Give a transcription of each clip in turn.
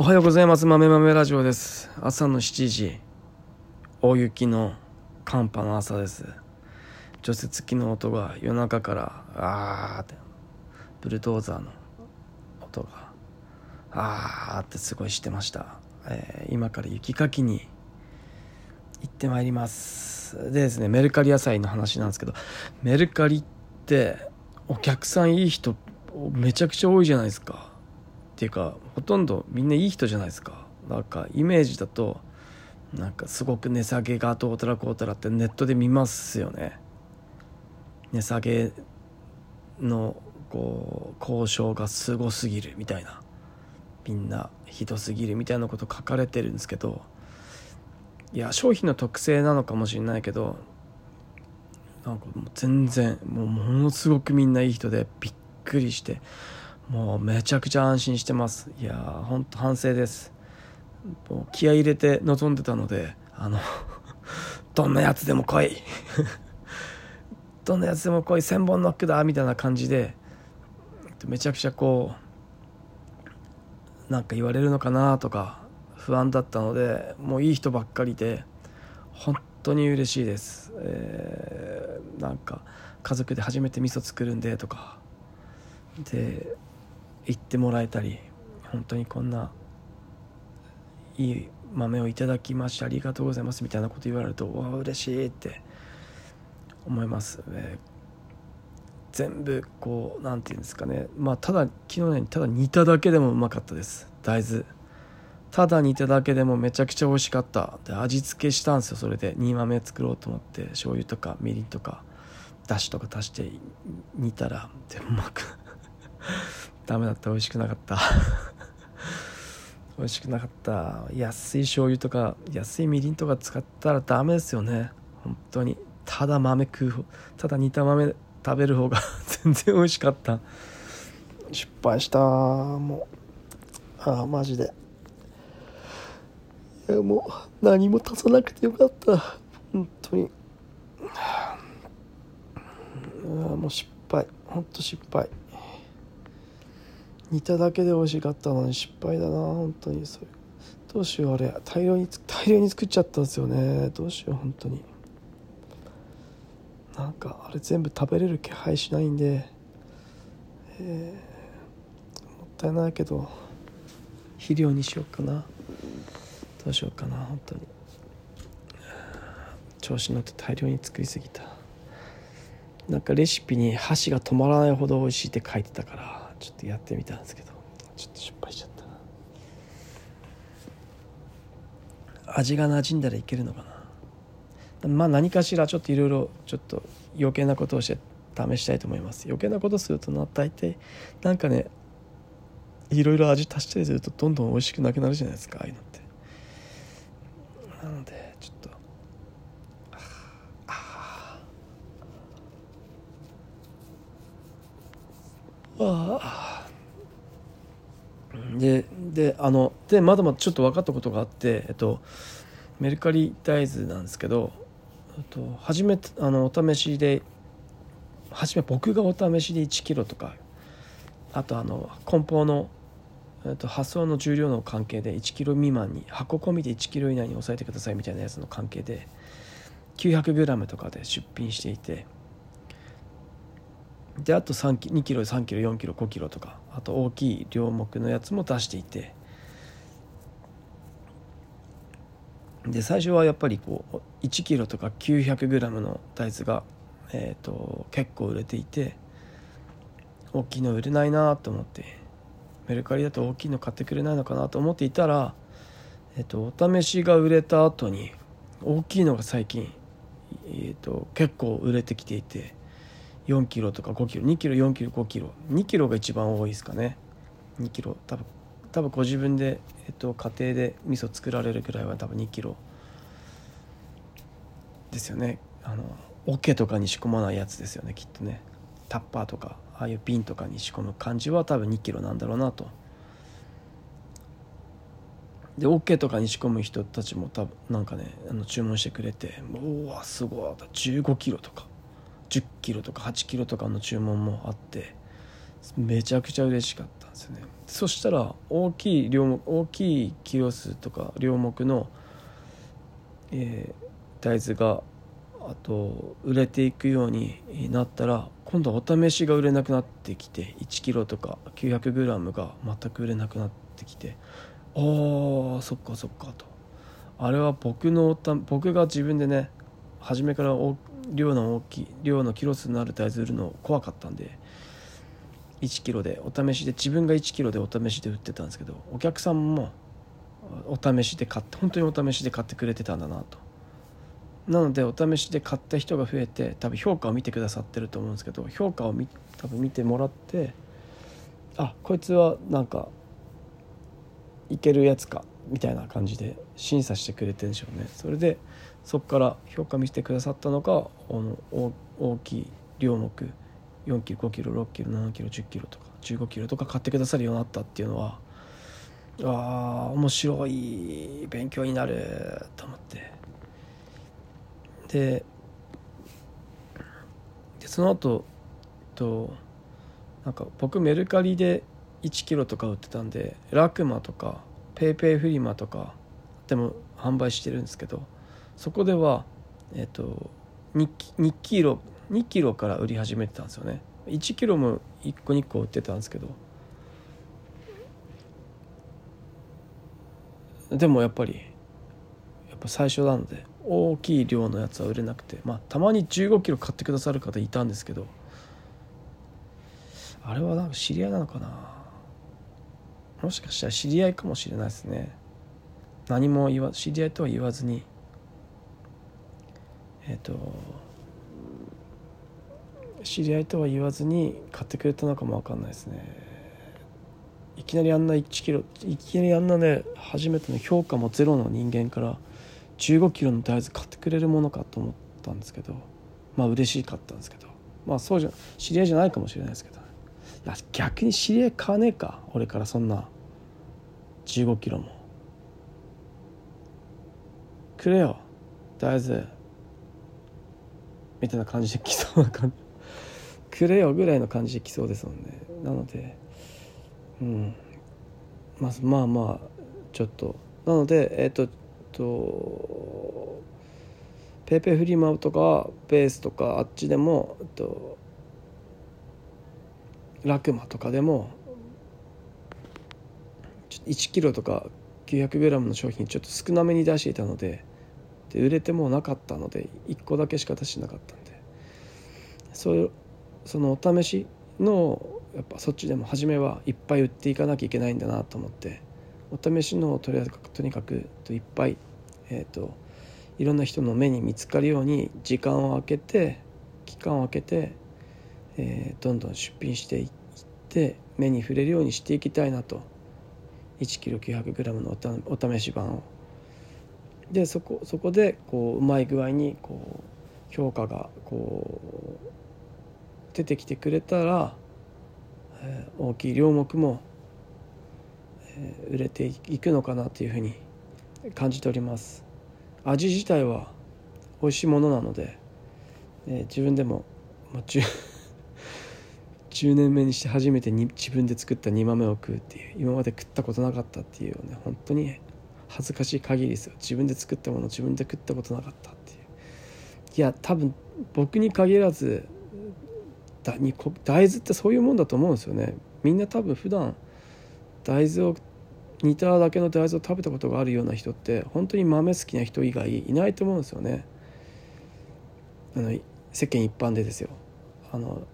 おはようございます。豆豆ラジオです。朝の7時。大雪の寒波の朝です。除雪機の音が夜中からあーって。ブルドーザーの音があーってすごいしてました、えー、今から雪かきに行ってまいります。でですねメルカリ野菜の話なんですけどメルカリってお客さんいい人めちゃくちゃ多いじゃないですか。ていうかほとんどみんないい人じゃないですか。なんかイメージだとなんかすごく値下げがどうたらこうたらってネットで見ますよね。値下げのこう交渉がすごすぎるみたいな。みんなひどすぎるみたいなこと書かれてるんですけどいや商品の特性なのかもしれないけどなんかもう全然もうものすごくみんないい人でびっくりしてもうめちゃくちゃ安心してます。いやーほんと反省です。もう気合入れて臨んでたのであの どんなやつでも来い。どんなやつでも来い。千本ノックだみたいな感じでめちゃくちゃこうなんか言われるのかなとか不安だったのでもういい人ばっかりで本当に嬉しいです、えー、なんか家族で初めて味噌作るんでとか。で言ってもらえたり本当にこんないい豆をいただきましてありがとうございますみたいなこと言われるとわあ嬉しいって思います、えー、全部こう何て言うんですかね。まあただ昨日のようにただ煮ただけでもうまかったです。大豆。ただ煮ただけでもめちゃくちゃ美味しかった。で味付けしたんですよ。それで煮豆作ろうと思って醤油とかみりんとかだしとか足して煮たらでうまくダメだった。美味しくなかった。美味しくなかった。安い醤油とか安いみりんとか使ったらダメですよね。本当に。ただ豆食うただ煮た豆食べる方が 全然美味しかった。失敗した。もう。ああマジで。いやもう何も足さなくてよかった。本当に。あもう失敗。本当失敗。煮ただけで美味しかったのに失敗だな本当にそれ。どうしようあれ。大量に大量に作っちゃったんですよね。どうしよう本当に。なんかあれ全部食べれる気配しないんで、えー、もったいないけど肥料にしようかな。どうしようかな本当に。調子乗って大量に作りすぎた。なんかレシピに箸が止まらないほど美味しいって書いてたから。ちょっとやってみたんですけどちょっと失敗しちゃった味が馴染んだらいけるのかな。まあ何かしらちょっといろいろちょっと余計なことをして試したいと思います。余計なことするとな大体なんかねいろいろ味足したりするとどんどん美味しくなくなるじゃないですかああいうのって。なのでちょっとあでであのでまだまだちょっと分かったことがあってえっとメルカリ大豆なんですけど、えっと、初めあのお試しで初め僕がお試しで1キロとかあとあの梱包の、えっと、発送の重量の関係で1キロ未満に箱込みで1キロ以内に抑えてくださいみたいなやつの関係で 900g とかで出品していて。であと3 2キロ3キロ4キロ5キロとかあと大きい両目のやつも出していて。で最初はやっぱりこう1キロとか 900g の大豆が、えーと、結構売れていて大きいの売れないなと思ってメルカリだと大きいの買ってくれないのかなと思っていたら、えーと、お試しが売れた後に大きいのが最近、えーと結構売れてきていて4キロとか5キロ2キロ4キロ5キロ。2キロが一番多いですかね。2キロ。多分多分ご自分で、えっと、家庭で味噌作られるぐらいは多分2キロ。ですよね。あの桶とかに仕込まないやつですよねきっとね。タッパーとかああいう瓶とかに仕込む感じは多分2キロなんだろうなと。で OK とかに仕込む人たちも多分なんかねあの注文してくれてうわすごい15キロとか。10キロとか8キロとかの注文もあってめちゃくちゃ嬉しかったんですよね。そしたら大きい量目大きいキロ数とか量目の、えー、大豆があと売れていくようになったら今度はお試しが売れなくなってきて1キロとか 900g が全く売れなくなってきてああそっかそっかと。あれは僕の僕が自分でね初めから大量の大きい量のキロ数のある大豆売るの怖かったんで1キロでお試しで自分が1キロでお試しで売ってたんですけどお客さんもお試しで買って本当にお試しで買ってくれてたんだなと。なのでお試しで買った人が増えて多分評価を見てくださってると思うんですけど評価を多分見てもらってあこいつはなんかいけるやつかみたいな感じで審査してくれてるんでしょうね。それでそこから評価見せてくださったのが大きい両目。4キロ5キロ6キロ7キロ10キロとか15キロとか買ってくださるようになったっていうのはああ面白い勉強になると思って。ででその後となんか僕メルカリで1キロとか売ってたんでラクマとかペイペイフリマとかでも販売してるんですけどそこではえっ、と 2, 2キロ2キロから売り始めてたんですよね。1キロも1個2個売ってたんですけど。でもやっぱりやっぱ最初なので大きい量のやつは売れなくてまあたまに15キロ買ってくださる方いたんですけどあれはなんか知り合いなのかな？もしかしたら知り合いかもしれないですね。何も言わ知り合いとは言わずにえっ、ー、と知り合いとは言わずに買ってくれたのかも分かんないですね。いきなりあんな1キロいきなりあんなね初めての評価もゼロの人間から15キロの大豆買ってくれるものかと思ったんですけどまあ嬉しかったんですけど。まあそうじゃ知り合いじゃないかもしれないですけど、いや逆に知り合い買わねえか俺からそんな。15キロも。くれよ大豆。みたいな感じで来そうな感じ。くれよぐらいの感じで来そうですもんね。なのでうん。まあまあまあちょっと。なのでえっ、ー、ととペイペイフリマとかベースとかあっちでもとラクマとかでも1キロとか 900g の商品ちょっと少なめに出していたのでで売れてもなかったので1個だけしか出してなかったんで。そうそのお試しのやっぱそっちでも初めはいっぱい売っていかなきゃいけないんだなと思って。お試しのとりあえずとにかくいっぱい、えーと、いろんな人の目に見つかるように時間を空けて期間を空けて、えー、どんどん出品していって目に触れるようにしていきたいなと。1kg900g のお試し版を。でそこそこでこううまい具合にこう評価がこう出てきてくれたら、えー、大きい両目もえ売れていくのかなというふうに感じております。味自体は美味しいものなので、えー、自分でも、まあ、10, 10年目にして初めてに自分で作った煮豆を食うっていう今まで食ったことなかったっていうね本当に恥ずかしい限りですよ。自分で作ったもの自分で食ったことなかったっていう。いや多分僕に限らず大豆ってそういうもんだと思うんですよね。みんな多分普段大豆を煮ただけの大豆を食べたことがあるような人って本当に豆好きな人以外いないと思うんですよね。あの世間一般でですよ。あの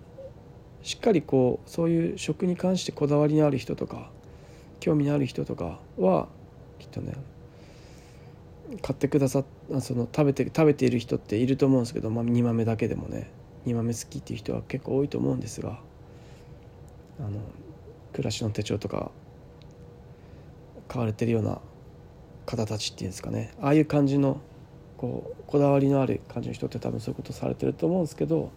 しっかりこうそういう食に関してこだわりのある人とか興味のある人とかはきっとね買ってくださっその食べて食べている人っていると思うんですけど、まあ、煮豆だけでもね煮豆好きっていう人は結構多いと思うんですがあの暮らしの手帳とか買われてるような方たちっていうんですかねああいう感じのこうこだわりのある感じの人って多分そういうことされてると思うんですけど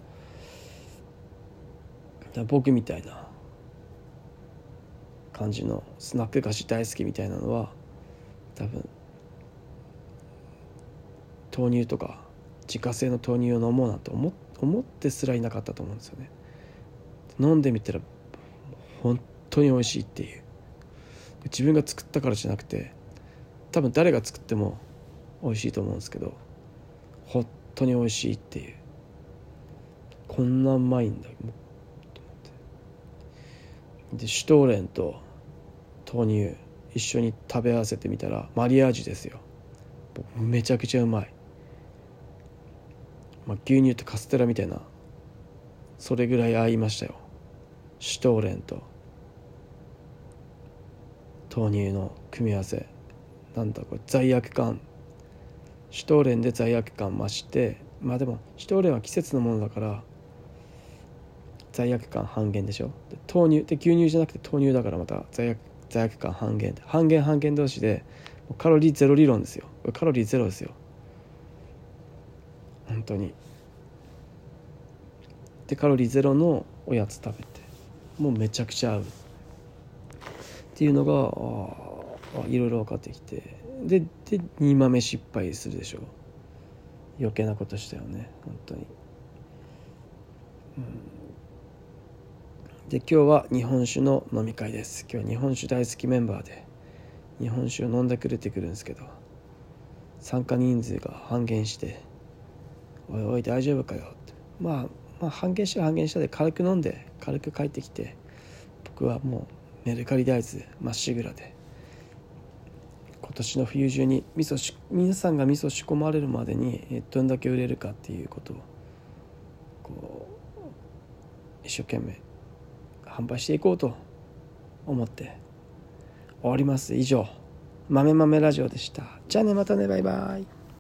僕みたいな感じのスナック菓子大好きみたいなのは多分。豆乳とか自家製の豆乳を飲もうなんて思思ってすらいなかったと思うんですよね。飲んでみたら本当に美味しいっていう。自分が作ったからじゃなくて多分誰が作っても美味しいと思うんですけど本当に美味しいっていう。こんなうまいんだ。でシュトーレンと豆乳。一緒に食べ合わせてみたらマリアージュですよ。めちゃくちゃうまい、まあ、牛乳ってカステラみたいなそれぐらい合いましたよ。シュトーレンと豆乳の組み合わせ。なんだこれ罪悪感。シュトーレンで罪悪感増してまあでもシュトーレンは季節のものだから罪悪感半減でしょ。で豆乳で牛乳じゃなくて豆乳だからまた罪悪罪悪感半減半減半減同士でカロリーゼロ理論ですよ。カロリーゼロですよ。本当に。でカロリーゼロのおやつ食べてもうめちゃくちゃ合う。っていうのがあいろいろ分かってきて。でで煮豆失敗するでしょ。余計なことしたよね。本当に、うん、で今日は日本酒の飲み会です。今日日本酒大好きメンバーで日本酒を飲んでくれてくるんですけど参加人数が半減して「おいおい大丈夫かよ」って。まあまあ半減した半減したで軽く飲んで軽く帰ってきて僕はもうメルカリ大豆まっしぐらで今年の冬中に味噌し皆さんが味噌仕込まれるまでにどんだけ売れるかっていうことをこう一生懸命販売していこうと思って。終わります。以上。豆豆ラジオでした。じゃあね。またね。バイバイ。